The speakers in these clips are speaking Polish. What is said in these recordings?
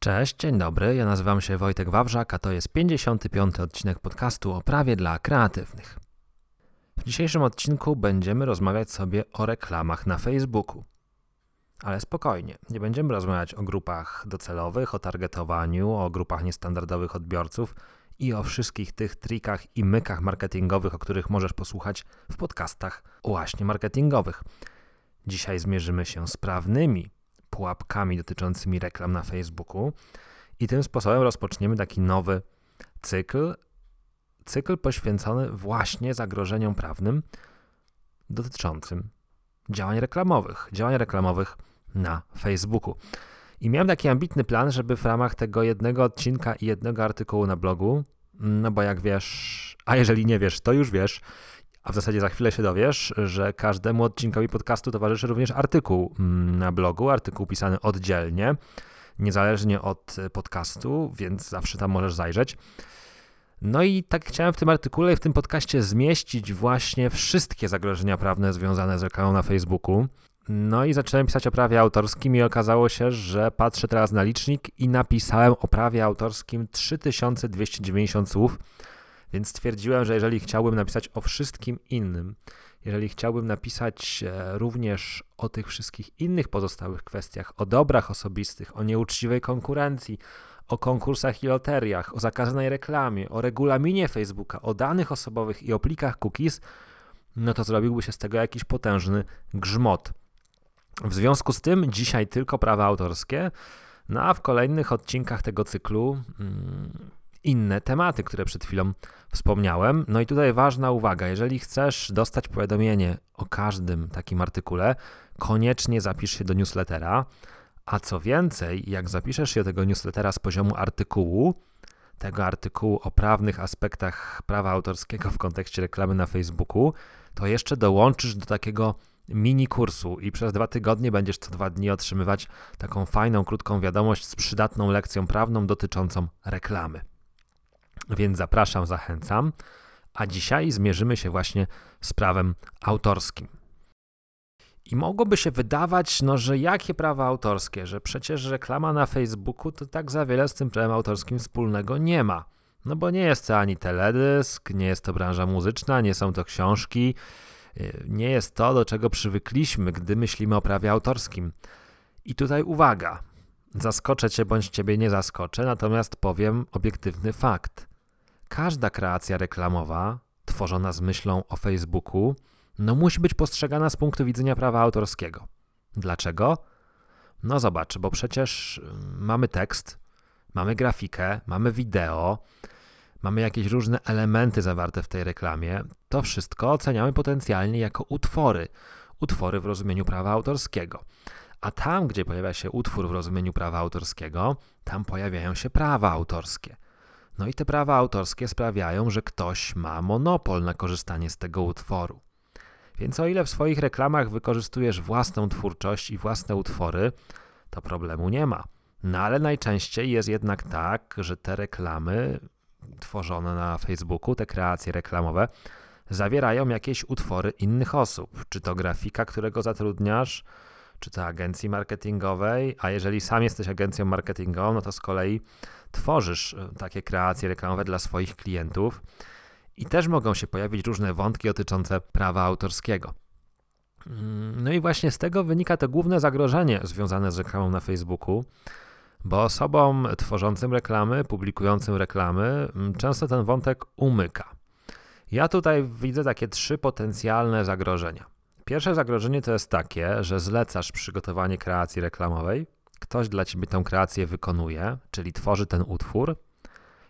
Cześć, dzień dobry. Ja nazywam się Wojtek Wawrzak, a to jest 55. odcinek podcastu o prawie dla kreatywnych. W dzisiejszym odcinku będziemy rozmawiać sobie o reklamach na Facebooku. Ale spokojnie, nie będziemy rozmawiać o grupach docelowych, o targetowaniu, o grupach niestandardowych odbiorców i o wszystkich tych trikach i mykach marketingowych, o których możesz posłuchać w podcastach właśnie marketingowych. Dzisiaj zmierzymy się z prawnymi pułapkami dotyczącymi reklam na Facebooku i tym sposobem rozpoczniemy taki nowy cykl, cykl poświęcony właśnie zagrożeniom prawnym dotyczącym działań reklamowych, działań reklamowych na Facebooku. I miałem taki ambitny plan, żeby w ramach tego jednego odcinka i jednego artykułu na blogu, no bo jak wiesz, a jeżeli nie wiesz, to już wiesz, a w zasadzie za chwilę się dowiesz, że każdemu odcinkowi podcastu towarzyszy również artykuł mm, na blogu, artykuł pisany oddzielnie, niezależnie od podcastu, więc zawsze tam możesz zajrzeć. No i tak chciałem w tym artykule i w tym podcaście zmieścić właśnie wszystkie zagrożenia prawne związane z reklamą na Facebooku. No i zacząłem pisać o prawie autorskim i okazało się, że patrzę teraz na licznik i napisałem o prawie autorskim 3290 słów, więc stwierdziłem, że jeżeli chciałbym napisać o wszystkim innym, jeżeli chciałbym napisać e, również o tych wszystkich innych pozostałych kwestiach, o dobrach osobistych, o nieuczciwej konkurencji, o konkursach i loteriach, o zakazanej reklamie, o regulaminie Facebooka, o danych osobowych i o plikach cookies, no to zrobiłby się z tego jakiś potężny grzmot. W związku z tym dzisiaj tylko prawa autorskie, no a w kolejnych odcinkach tego cyklu mm, inne tematy, które przed chwilą wspomniałem. No i tutaj ważna uwaga, jeżeli chcesz dostać powiadomienie o każdym takim artykule, koniecznie zapisz się do newslettera. A co więcej, jak zapiszesz się do tego newslettera z poziomu artykułu, tego artykułu o prawnych aspektach prawa autorskiego w kontekście reklamy na Facebooku, to jeszcze dołączysz do takiego mini kursu i przez dwa tygodnie będziesz co dwa dni otrzymywać taką fajną, krótką wiadomość z przydatną lekcją prawną dotyczącą reklamy. Więc zapraszam, zachęcam. A dzisiaj zmierzymy się właśnie z prawem autorskim. I mogłoby się wydawać, no, że jakie prawa autorskie, że przecież reklama na Facebooku to tak za wiele z tym prawem autorskim wspólnego nie ma. No bo nie jest to ani teledysk, nie jest to branża muzyczna, nie są to książki, y, nie jest to, do czego przywykliśmy, gdy myślimy o prawie autorskim. I tutaj uwaga, zaskoczę cię bądź ciebie nie zaskoczę, natomiast powiem obiektywny fakt każda kreacja reklamowa tworzona z myślą o Facebooku, no musi być postrzegana z punktu widzenia prawa autorskiego. Dlaczego? No zobacz, bo przecież mm, mamy tekst, mamy grafikę, mamy wideo, mamy jakieś różne elementy zawarte w tej reklamie. To wszystko oceniamy potencjalnie jako utwory, utwory w rozumieniu prawa autorskiego. A tam, gdzie pojawia się utwór w rozumieniu prawa autorskiego, tam pojawiają się prawa autorskie. No i te prawa autorskie sprawiają, że ktoś ma monopol na korzystanie z tego utworu. Więc o ile w swoich reklamach wykorzystujesz własną twórczość i własne utwory, to problemu nie ma. No ale najczęściej jest jednak tak, że te reklamy tworzone na Facebooku, te kreacje reklamowe, zawierają jakieś utwory innych osób. Czy to grafika, którego zatrudniasz, czy to agencji marketingowej, a jeżeli sam jesteś agencją marketingową, no to z kolei tworzysz e, takie kreacje reklamowe dla swoich klientów i też mogą się pojawić różne wątki dotyczące prawa autorskiego. Mm, no i właśnie z tego wynika to główne zagrożenie związane z reklamą na Facebooku, bo osobom tworzącym reklamy, publikującym reklamy, mm, często ten wątek umyka. Ja tutaj widzę takie trzy potencjalne zagrożenia. Pierwsze zagrożenie to jest takie, że zlecasz przygotowanie kreacji reklamowej, ktoś dla ciebie tę kreację wykonuje, czyli tworzy ten utwór,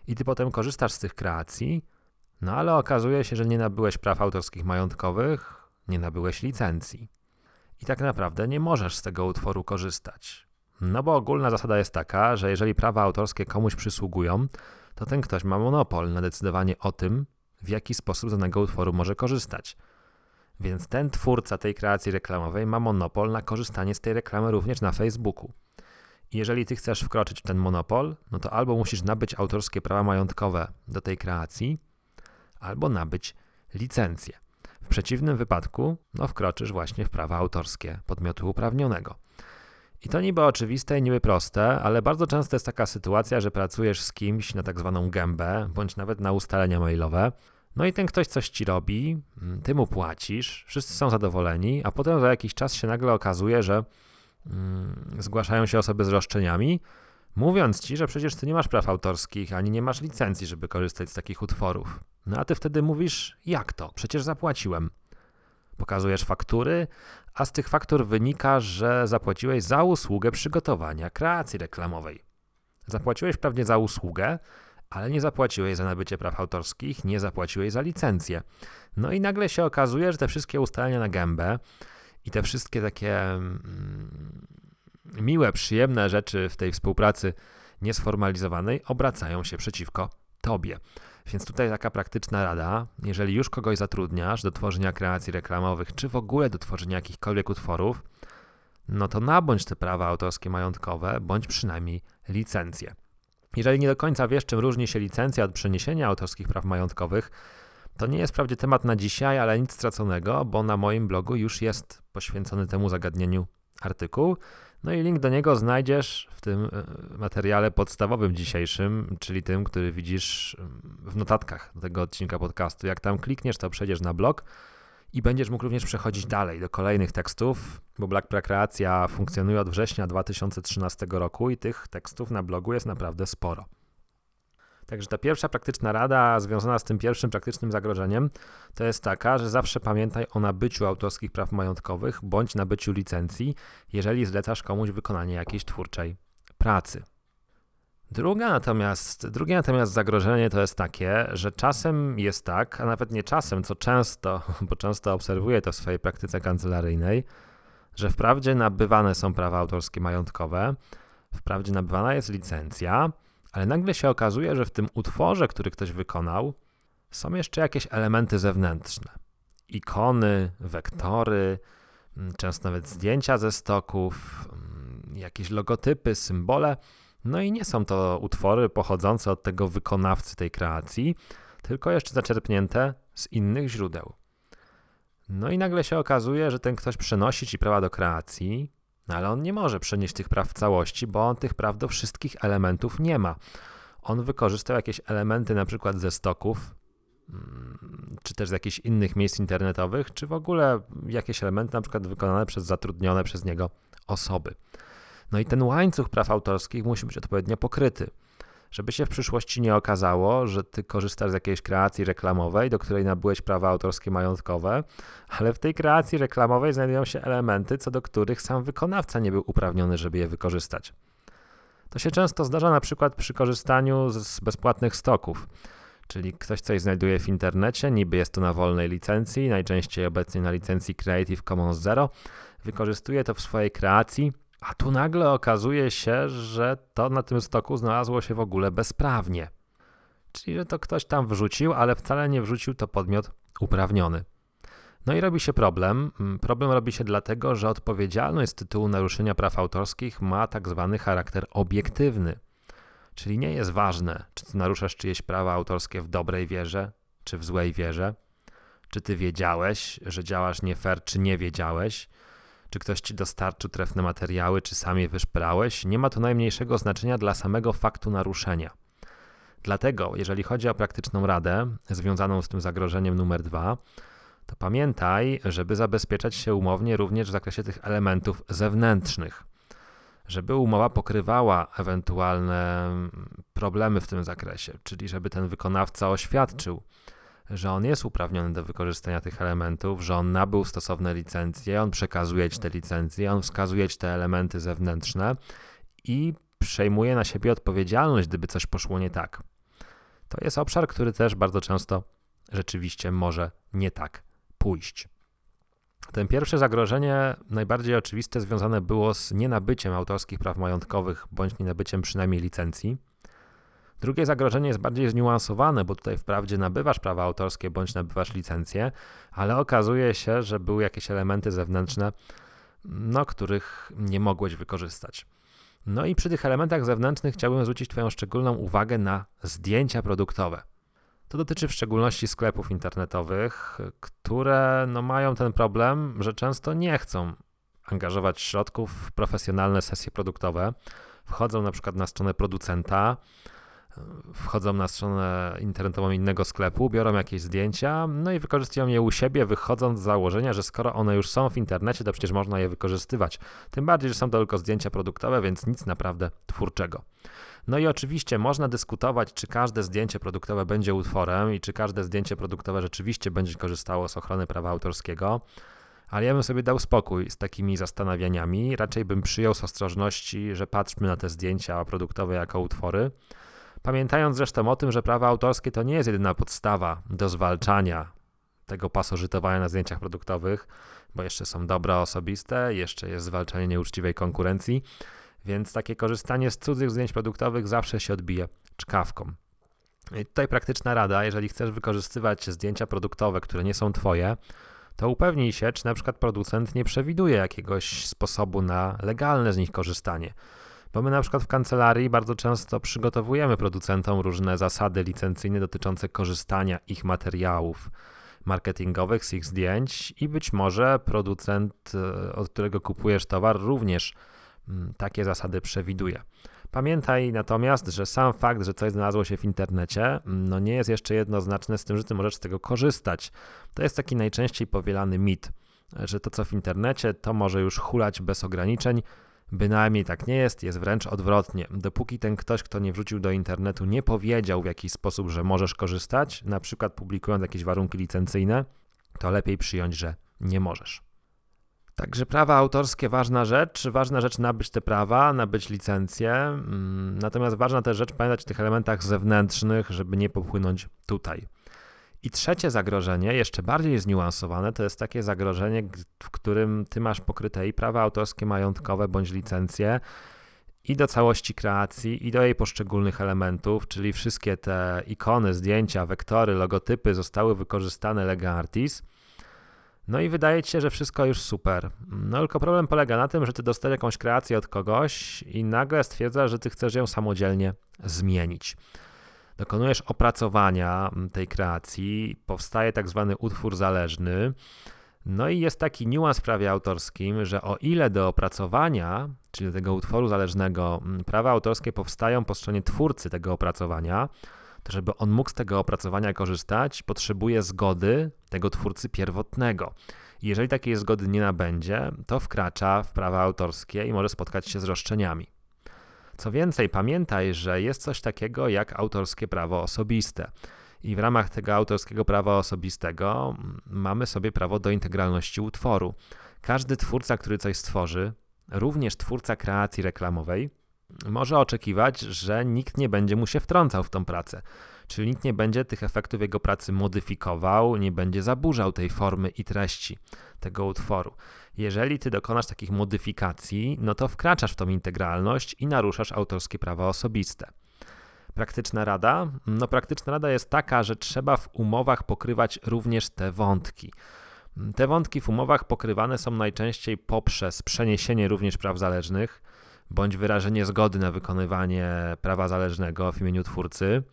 i ty potem korzystasz z tych kreacji, no ale okazuje się, że nie nabyłeś praw autorskich majątkowych, nie nabyłeś licencji. I tak naprawdę nie możesz z tego utworu korzystać. No bo ogólna zasada jest taka, że jeżeli prawa autorskie komuś przysługują, to ten ktoś ma monopol na decydowanie o tym, w jaki sposób z danego utworu może korzystać. Więc ten twórca tej kreacji reklamowej ma monopol na korzystanie z tej reklamy również na Facebooku. Jeżeli ty chcesz wkroczyć w ten monopol, no to albo musisz nabyć autorskie prawa majątkowe do tej kreacji, albo nabyć licencję. W przeciwnym wypadku, no wkroczysz właśnie w prawa autorskie podmiotu uprawnionego. I to niby oczywiste i niby proste, ale bardzo często jest taka sytuacja, że pracujesz z kimś na tak zwaną gębę, bądź nawet na ustalenia mailowe. No i ten ktoś coś ci robi, mm, ty mu płacisz, wszyscy są zadowoleni, a potem za jakiś czas się nagle okazuje, że mm, zgłaszają się osoby z roszczeniami, mówiąc ci, że przecież ty nie masz praw autorskich, ani nie masz licencji, żeby korzystać z takich utworów. No a ty wtedy mówisz, jak to? Przecież zapłaciłem. Pokazujesz faktury, a z tych faktur wynika, że zapłaciłeś za usługę przygotowania kreacji reklamowej. Zapłaciłeś pewnie za usługę, ale nie zapłaciłeś za nabycie praw autorskich, nie zapłaciłeś za licencję. No i nagle się okazuje, że te wszystkie ustalenia na gębę i te wszystkie takie mm, miłe, przyjemne rzeczy w tej współpracy niesformalizowanej obracają się przeciwko tobie. Więc tutaj taka praktyczna rada, jeżeli już kogoś zatrudniasz do tworzenia kreacji reklamowych, czy w ogóle do tworzenia jakichkolwiek utworów, no to nabądź te prawa autorskie majątkowe, bądź przynajmniej licencje. Jeżeli nie do końca wiesz, czym różni się licencja od przeniesienia autorskich praw majątkowych, to nie jest wprawdzie temat na dzisiaj, ale nic straconego, bo na moim blogu już jest poświęcony temu zagadnieniu artykuł. No i link do niego znajdziesz w tym e, materiale podstawowym dzisiejszym, czyli tym, który widzisz w notatkach tego odcinka podcastu. Jak tam klikniesz, to przejdziesz na blog i będziesz mógł również przechodzić dalej do kolejnych tekstów, bo Black Prekreacja funkcjonuje od września 2013 roku i tych tekstów na blogu jest naprawdę sporo. Także ta pierwsza praktyczna rada związana z tym pierwszym praktycznym zagrożeniem to jest taka, że zawsze pamiętaj o nabyciu autorskich praw majątkowych bądź nabyciu licencji, jeżeli zlecasz komuś wykonanie jakiejś twórczej pracy. Druga natomiast, drugie natomiast zagrożenie to jest takie, że czasem jest tak, a nawet nie czasem, co często, bo często obserwuję to w swojej praktyce kancelaryjnej, że wprawdzie nabywane są prawa autorskie majątkowe, wprawdzie nabywana jest licencja, ale nagle się okazuje, że w tym utworze, który ktoś wykonał, są jeszcze jakieś elementy zewnętrzne. Ikony, wektory, mm, często nawet zdjęcia ze stoków, mm, jakieś logotypy, symbole. No i nie są to utwory pochodzące od tego wykonawcy tej kreacji, tylko jeszcze zaczerpnięte z innych źródeł. No i nagle się okazuje, że ten ktoś przenosi ci prawa do kreacji, no ale on nie może przenieść tych praw w całości, bo on tych praw do wszystkich elementów nie ma. On wykorzystał jakieś elementy na przykład ze stoków, mm, czy też z jakichś innych miejsc internetowych, czy w ogóle jakieś elementy na przykład wykonane przez zatrudnione przez niego osoby. No i ten łańcuch praw autorskich musi być odpowiednio pokryty żeby się w przyszłości nie okazało, że ty korzystasz z jakiejś kreacji reklamowej, do której nabyłeś prawa autorskie majątkowe, ale w tej kreacji reklamowej znajdują się elementy, co do których sam wykonawca nie był uprawniony, żeby je wykorzystać. To się często zdarza na przykład przy korzystaniu z bezpłatnych stoków. Czyli ktoś coś znajduje w internecie, niby jest to na wolnej licencji, najczęściej obecnie na licencji Creative Commons Zero, wykorzystuje to w swojej kreacji, a tu nagle okazuje się, że to na tym stoku znalazło się w ogóle bezprawnie. Czyli, że to ktoś tam wrzucił, ale wcale nie wrzucił to podmiot uprawniony. No i robi się problem. Mm, problem robi się dlatego, że odpowiedzialność z tytułu naruszenia praw autorskich ma tak zwany charakter obiektywny. Czyli nie jest ważne, czy ty naruszasz czyjeś prawa autorskie w dobrej wierze, czy w złej wierze, czy ty wiedziałeś, że działasz nie fair, czy nie wiedziałeś, czy ktoś ci dostarczył trefne materiały, czy sam je wyszperałeś, nie ma to najmniejszego znaczenia dla samego faktu naruszenia. Dlatego, jeżeli chodzi o praktyczną radę związaną z tym zagrożeniem numer dwa, to pamiętaj, żeby zabezpieczać się umownie również w zakresie tych elementów zewnętrznych, żeby umowa pokrywała ewentualne problemy w tym zakresie, czyli żeby ten wykonawca oświadczył, że on jest uprawniony do wykorzystania tych elementów, że on nabył stosowne licencje, on przekazuje ci te licencje, on wskazuje ci te elementy zewnętrzne i przejmuje na siebie odpowiedzialność, gdyby coś poszło nie tak. To jest obszar, który też bardzo często rzeczywiście może nie tak pójść. Ten pierwsze zagrożenie, najbardziej oczywiste, związane było z nienabyciem autorskich praw majątkowych bądź nienabyciem przynajmniej licencji. Drugie zagrożenie jest bardziej zniuansowane, bo tutaj wprawdzie nabywasz prawa autorskie bądź nabywasz licencję, ale okazuje się, że były jakieś elementy zewnętrzne, no, których nie mogłeś wykorzystać. No i przy tych elementach zewnętrznych chciałbym zwrócić Twoją szczególną uwagę na zdjęcia produktowe. To dotyczy w szczególności sklepów internetowych, które no, mają ten problem, że często nie chcą angażować środków w profesjonalne sesje produktowe. Wchodzą na przykład na stronę producenta, wchodzą na stronę internetową innego sklepu, biorą jakieś zdjęcia, no i wykorzystują je u siebie, wychodząc z założenia, że skoro one już są w internecie, to przecież można je wykorzystywać. Tym bardziej, że są to tylko zdjęcia produktowe, więc nic naprawdę twórczego. No i oczywiście można dyskutować, czy każde zdjęcie produktowe będzie utworem i czy każde zdjęcie produktowe rzeczywiście będzie korzystało z ochrony prawa autorskiego. Ale ja bym sobie dał spokój z takimi zastanawianiami. Raczej bym przyjął z ostrożności, że patrzmy na te zdjęcia produktowe jako utwory. Pamiętając zresztą o tym, że prawa autorskie to nie jest jedyna podstawa do zwalczania tego pasożytowania na zdjęciach produktowych, bo jeszcze są dobra osobiste, jeszcze jest zwalczanie nieuczciwej konkurencji, więc takie korzystanie z cudzych zdjęć produktowych zawsze się odbije czkawką. I tutaj praktyczna rada, jeżeli chcesz wykorzystywać zdjęcia produktowe, które nie są twoje, to upewnij się, czy na przykład producent nie przewiduje jakiegoś sposobu na legalne z nich korzystanie. Bo my na przykład w kancelarii bardzo często przygotowujemy producentom różne zasady licencyjne dotyczące korzystania ich materiałów marketingowych z ich zdjęć i być może producent, e, od którego kupujesz towar, również mm, takie zasady przewiduje. Pamiętaj natomiast, że sam fakt, że coś znalazło się w internecie, mm, no nie jest jeszcze jednoznaczne z tym, że ty możesz z tego korzystać. To jest taki najczęściej powielany mit, że to co w internecie, to może już hulać bez ograniczeń, Bynajmniej tak nie jest, jest wręcz odwrotnie. Dopóki ten ktoś, kto nie wrzucił do internetu, nie powiedział w jakiś sposób, że możesz korzystać, na przykład publikując jakieś warunki licencyjne, to lepiej przyjąć, że nie możesz. Także prawa autorskie ważna rzecz, ważna rzecz nabyć te prawa, nabyć licencję, mm, natomiast ważna też rzecz pamiętać o tych elementach zewnętrznych, żeby nie popłynąć tutaj. I trzecie zagrożenie, jeszcze bardziej zniuansowane, to jest takie zagrożenie, w którym ty masz pokryte i prawa autorskie, majątkowe bądź licencje, i do całości kreacji, i do jej poszczególnych elementów, czyli wszystkie te ikony, zdjęcia, wektory, logotypy zostały wykorzystane lega artis. No i wydaje ci się, że wszystko już super. No tylko problem polega na tym, że ty dostajesz jakąś kreację od kogoś i nagle stwierdzasz, że ty chcesz ją samodzielnie zmienić dokonujesz opracowania tej kreacji, powstaje tak zwany utwór zależny. No i jest taki niuans w prawie autorskim, że o ile do opracowania, czyli do tego utworu zależnego, prawa autorskie powstają po stronie twórcy tego opracowania, to żeby on mógł z tego opracowania korzystać, potrzebuje zgody tego twórcy pierwotnego. I jeżeli takiej zgody nie nabędzie, to wkracza w prawa autorskie i może spotkać się z roszczeniami. Co więcej, pamiętaj, że jest coś takiego jak autorskie prawo osobiste. I w ramach tego autorskiego prawa osobistego mm, mamy sobie prawo do integralności utworu. Każdy twórca, który coś stworzy, również twórca kreacji reklamowej, może oczekiwać, że nikt nie będzie mu się wtrącał w tą pracę. Czyli nikt nie będzie tych efektów jego pracy modyfikował, nie będzie zaburzał tej formy i treści tego utworu. Jeżeli ty dokonasz takich modyfikacji, no to wkraczasz w tą integralność i naruszasz autorskie prawa osobiste. Praktyczna rada? No, praktyczna rada jest taka, że trzeba w umowach pokrywać również te wątki. Te wątki w umowach pokrywane są najczęściej poprzez przeniesienie również praw zależnych bądź wyrażenie zgody na wykonywanie prawa zależnego w imieniu twórcy.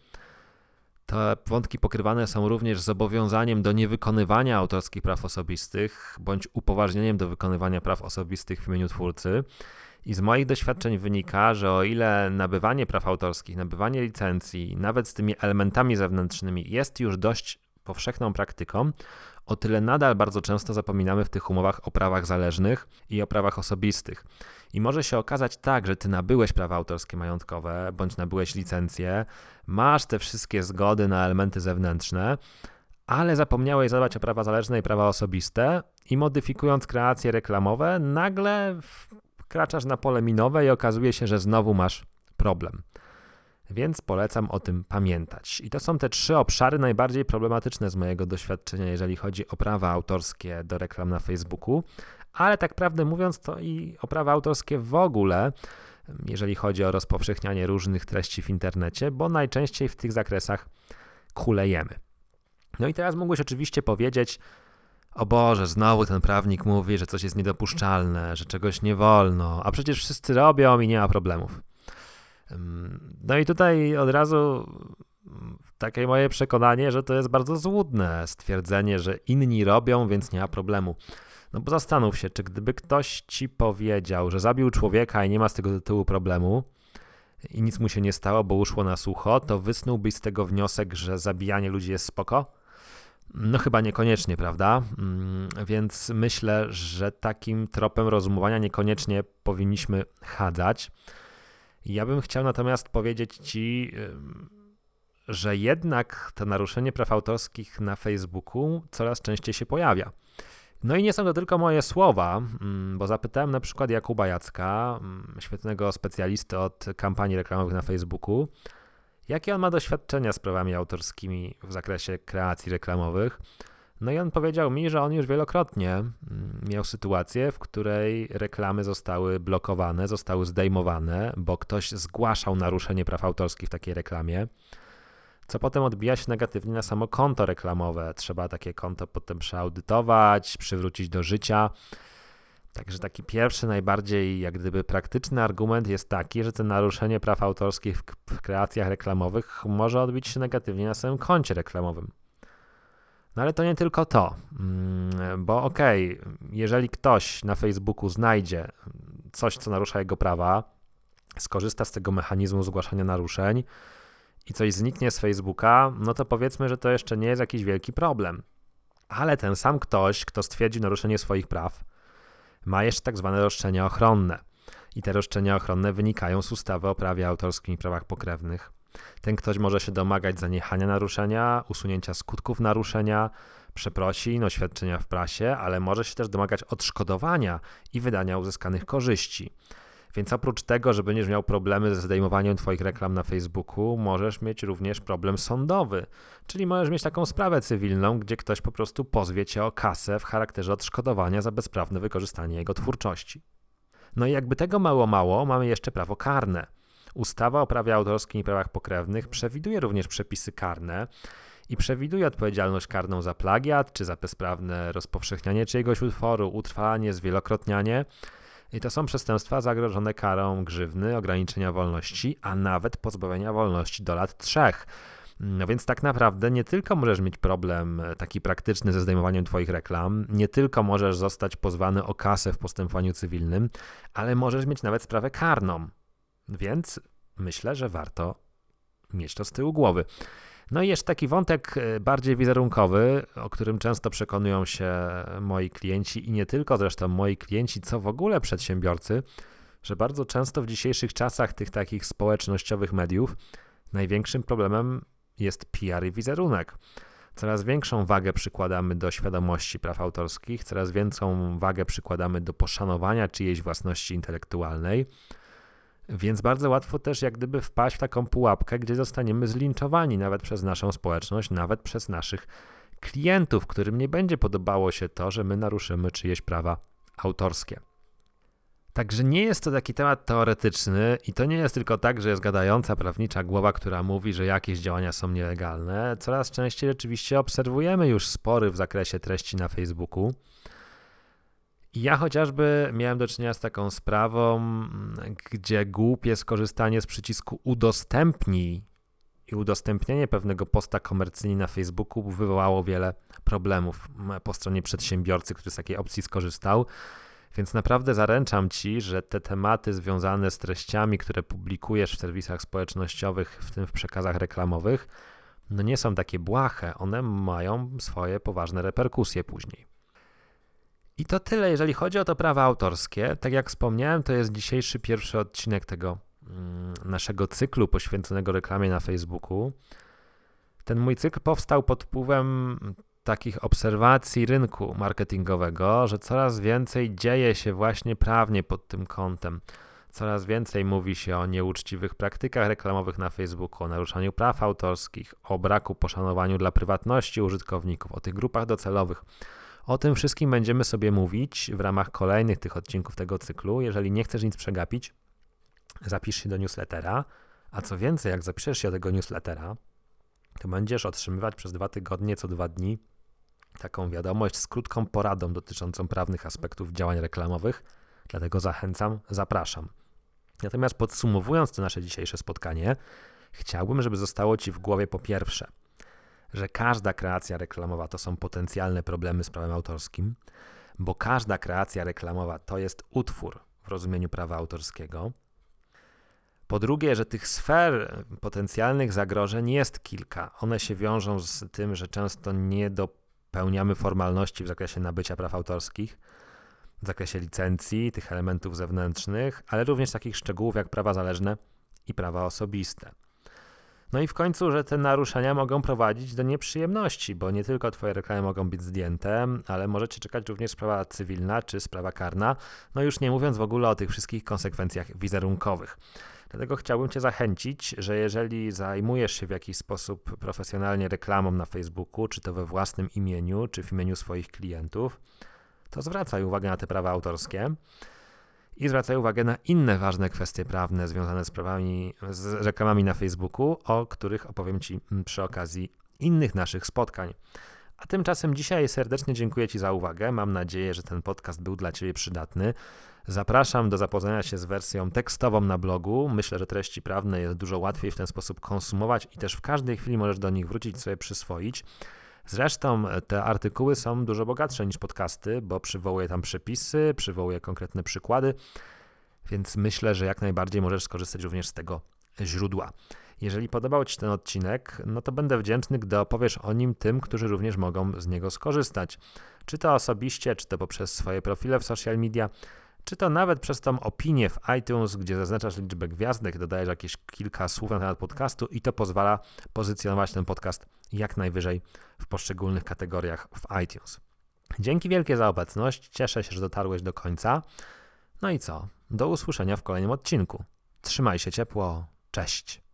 Te wątki pokrywane są również zobowiązaniem do niewykonywania autorskich praw osobistych bądź upoważnieniem do wykonywania praw osobistych w imieniu twórcy. I z moich doświadczeń wynika, że o ile nabywanie praw autorskich, nabywanie licencji, nawet z tymi elementami zewnętrznymi jest już dość powszechną praktyką, o tyle nadal bardzo często zapominamy w tych umowach o prawach zależnych i o prawach osobistych. I może się okazać tak, że ty nabyłeś prawa autorskie majątkowe, bądź nabyłeś licencję, masz te wszystkie zgody na elementy zewnętrzne, ale zapomniałeś zadbać o prawa zależne i prawa osobiste i modyfikując kreacje reklamowe, nagle wkraczasz na pole minowe i okazuje się, że znowu masz problem. Więc polecam o tym pamiętać. I to są te trzy obszary najbardziej problematyczne z mojego doświadczenia, jeżeli chodzi o prawa autorskie do reklam na Facebooku, ale tak prawdę mówiąc, to i o prawa autorskie w ogóle, jeżeli chodzi o rozpowszechnianie różnych treści w internecie, bo najczęściej w tych zakresach kulejemy. No i teraz mógłbyś oczywiście powiedzieć, o Boże, znowu ten prawnik mówi, że coś jest niedopuszczalne, że czegoś nie wolno, a przecież wszyscy robią i nie ma problemów. No i tutaj od razu takie moje przekonanie, że to jest bardzo złudne stwierdzenie, że inni robią, więc nie ma problemu. No bo zastanów się, czy gdyby ktoś ci powiedział, że zabił człowieka i nie ma z tego tytułu problemu i nic mu się nie stało, bo uszło na sucho, to wysnułbyś z tego wniosek, że zabijanie ludzi jest spoko? No chyba niekoniecznie, prawda? Mm, więc myślę, że takim tropem rozumowania niekoniecznie powinniśmy chadzać. Ja bym chciał natomiast powiedzieć ci, że jednak to naruszenie praw autorskich na Facebooku coraz częściej się pojawia. No i nie są to tylko moje słowa, mm, bo zapytałem na przykład Jakuba Jacka, mm, świetnego specjalisty od kampanii reklamowych na Facebooku, jakie on ma doświadczenia z prawami autorskimi w zakresie kreacji reklamowych. No i on powiedział mi, że on już wielokrotnie mm, miał sytuację, w której reklamy zostały blokowane, zostały zdejmowane, bo ktoś zgłaszał naruszenie praw autorskich w takiej reklamie co potem odbija się negatywnie na samo konto reklamowe. Trzeba takie konto potem przeaudytować, przywrócić do życia. Także taki pierwszy, najbardziej jak gdyby praktyczny argument jest taki, że to naruszenie praw autorskich w, w kreacjach reklamowych może odbić się negatywnie na samym koncie reklamowym. No ale to nie tylko to, mm, bo okej, okay, jeżeli ktoś na Facebooku znajdzie coś, co narusza jego prawa, skorzysta z tego mechanizmu zgłaszania naruszeń, i coś zniknie z Facebooka, no to powiedzmy, że to jeszcze nie jest jakiś wielki problem. Ale ten sam ktoś, kto stwierdzi naruszenie swoich praw, ma jeszcze tak zwane roszczenia ochronne. I te roszczenia ochronne wynikają z ustawy o prawie autorskim i prawach pokrewnych. Ten ktoś może się domagać zaniechania naruszenia, usunięcia skutków naruszenia, przeprosin, oświadczenia w prasie, ale może się też domagać odszkodowania i wydania uzyskanych korzyści. Więc oprócz tego, że będziesz miał problemy ze zdejmowaniem Twoich reklam na Facebooku, możesz mieć również problem sądowy. Czyli możesz mieć taką sprawę cywilną, gdzie ktoś po prostu pozwie Cię o kasę w charakterze odszkodowania za bezprawne wykorzystanie jego twórczości. No i jakby tego mało mało, mamy jeszcze prawo karne. Ustawa o prawie autorskim i prawach pokrewnych przewiduje również przepisy karne i przewiduje odpowiedzialność karną za plagiat czy za bezprawne rozpowszechnianie czyjegoś utworu, utrwalanie, zwielokrotnianie i to są przestępstwa zagrożone karą grzywny, ograniczenia wolności, a nawet pozbawienia wolności do lat trzech. No więc tak naprawdę nie tylko możesz mieć problem taki praktyczny ze zdejmowaniem Twoich reklam, nie tylko możesz zostać pozwany o kasę w postępowaniu cywilnym, ale możesz mieć nawet sprawę karną. Więc myślę, że warto mieć to z tyłu głowy. No i jeszcze taki wątek e, bardziej wizerunkowy, o którym często przekonują się moi klienci i nie tylko zresztą moi klienci, co w ogóle przedsiębiorcy, że bardzo często w dzisiejszych czasach tych takich społecznościowych mediów największym problemem jest PR i wizerunek. Coraz większą wagę przykładamy do świadomości praw autorskich, coraz większą wagę przykładamy do poszanowania czyjejś własności intelektualnej. Więc bardzo łatwo też jak gdyby wpaść w taką pułapkę, gdzie zostaniemy zlinczowani nawet przez naszą społeczność, nawet przez naszych klientów, którym nie będzie podobało się to, że my naruszymy czyjeś prawa autorskie. Także nie jest to taki temat teoretyczny i to nie jest tylko tak, że jest gadająca prawnicza głowa, która mówi, że jakieś działania są nielegalne. Coraz częściej rzeczywiście obserwujemy już spory w zakresie treści na Facebooku. Ja chociażby miałem do czynienia z taką sprawą, gdzie głupie skorzystanie z przycisku udostępnij i udostępnienie pewnego posta komercyjnie na Facebooku wywołało wiele problemów po stronie przedsiębiorcy, który z takiej opcji skorzystał. Więc naprawdę zaręczam ci, że te tematy związane z treściami, które publikujesz w serwisach społecznościowych, w tym w przekazach reklamowych, no nie są takie błahe, one mają swoje poważne reperkusje później. I to tyle, jeżeli chodzi o to prawa autorskie. Tak jak wspomniałem, to jest dzisiejszy pierwszy odcinek tego mm, naszego cyklu poświęconego reklamie na Facebooku. Ten mój cykl powstał pod wpływem takich obserwacji rynku marketingowego, że coraz więcej dzieje się właśnie prawnie pod tym kątem. Coraz więcej mówi się o nieuczciwych praktykach reklamowych na Facebooku, o naruszaniu praw autorskich, o braku poszanowaniu dla prywatności użytkowników, o tych grupach docelowych. O tym wszystkim będziemy sobie mówić w ramach kolejnych tych odcinków tego cyklu. Jeżeli nie chcesz nic przegapić, zapisz się do newslettera. A co więcej, jak zapiszesz się do tego newslettera, to będziesz otrzymywać przez dwa tygodnie, co dwa dni, taką wiadomość z krótką poradą dotyczącą prawnych aspektów działań reklamowych. Dlatego zachęcam, zapraszam. Natomiast podsumowując to nasze dzisiejsze spotkanie, Chciałbym, żeby zostało Ci w głowie po pierwsze, że każda kreacja reklamowa to są potencjalne problemy z prawem autorskim, bo każda kreacja reklamowa to jest utwór w rozumieniu prawa autorskiego. Po drugie, że tych sfer potencjalnych zagrożeń jest kilka. One się wiążą z tym, że często nie dopełniamy formalności w zakresie nabycia praw autorskich, w zakresie licencji, tych elementów zewnętrznych, ale również takich szczegółów jak prawa zależne i prawa osobiste. No i w końcu, że te naruszenia mogą prowadzić do nieprzyjemności, bo nie tylko Twoje reklamy mogą być zdjęte, ale możecie czekać również sprawa cywilna czy sprawa karna, no już nie mówiąc w ogóle o tych wszystkich konsekwencjach wizerunkowych. Dlatego chciałbym Cię zachęcić, że jeżeli zajmujesz się w jakiś sposób profesjonalnie reklamą na Facebooku, czy to we własnym imieniu, czy w imieniu swoich klientów, to zwracaj uwagę na te prawa autorskie i zwracaj uwagę na inne ważne kwestie prawne związane z prawami, z reklamami na Facebooku, o których opowiem Ci przy okazji innych naszych spotkań. A tymczasem dzisiaj serdecznie dziękuję Ci za uwagę. Mam nadzieję, że ten podcast był dla Ciebie przydatny. Zapraszam do zapoznania się z wersją tekstową na blogu. Myślę, że treści prawne jest dużo łatwiej w ten sposób konsumować i też w każdej chwili możesz do nich wrócić, sobie przyswoić. Zresztą te artykuły są dużo bogatsze niż podcasty, bo przywołuję tam przepisy, przywołuję konkretne przykłady, więc myślę, że jak najbardziej możesz skorzystać również z tego źródła. Jeżeli podobał Ci ten odcinek, no to będę wdzięczny, gdy opowiesz o nim tym, którzy również mogą z niego skorzystać. Czy to osobiście, czy to poprzez swoje profile w social media, czy to nawet przez tą opinię w iTunes, gdzie zaznaczasz liczbę gwiazdek, dodajesz jakieś kilka słów na temat podcastu i to pozwala pozycjonować ten podcast jak najwyżej w poszczególnych kategoriach w iTunes. Dzięki wielkie za obecność, cieszę się, że dotarłeś do końca. No i co? Do usłyszenia w kolejnym odcinku. Trzymaj się ciepło, cześć.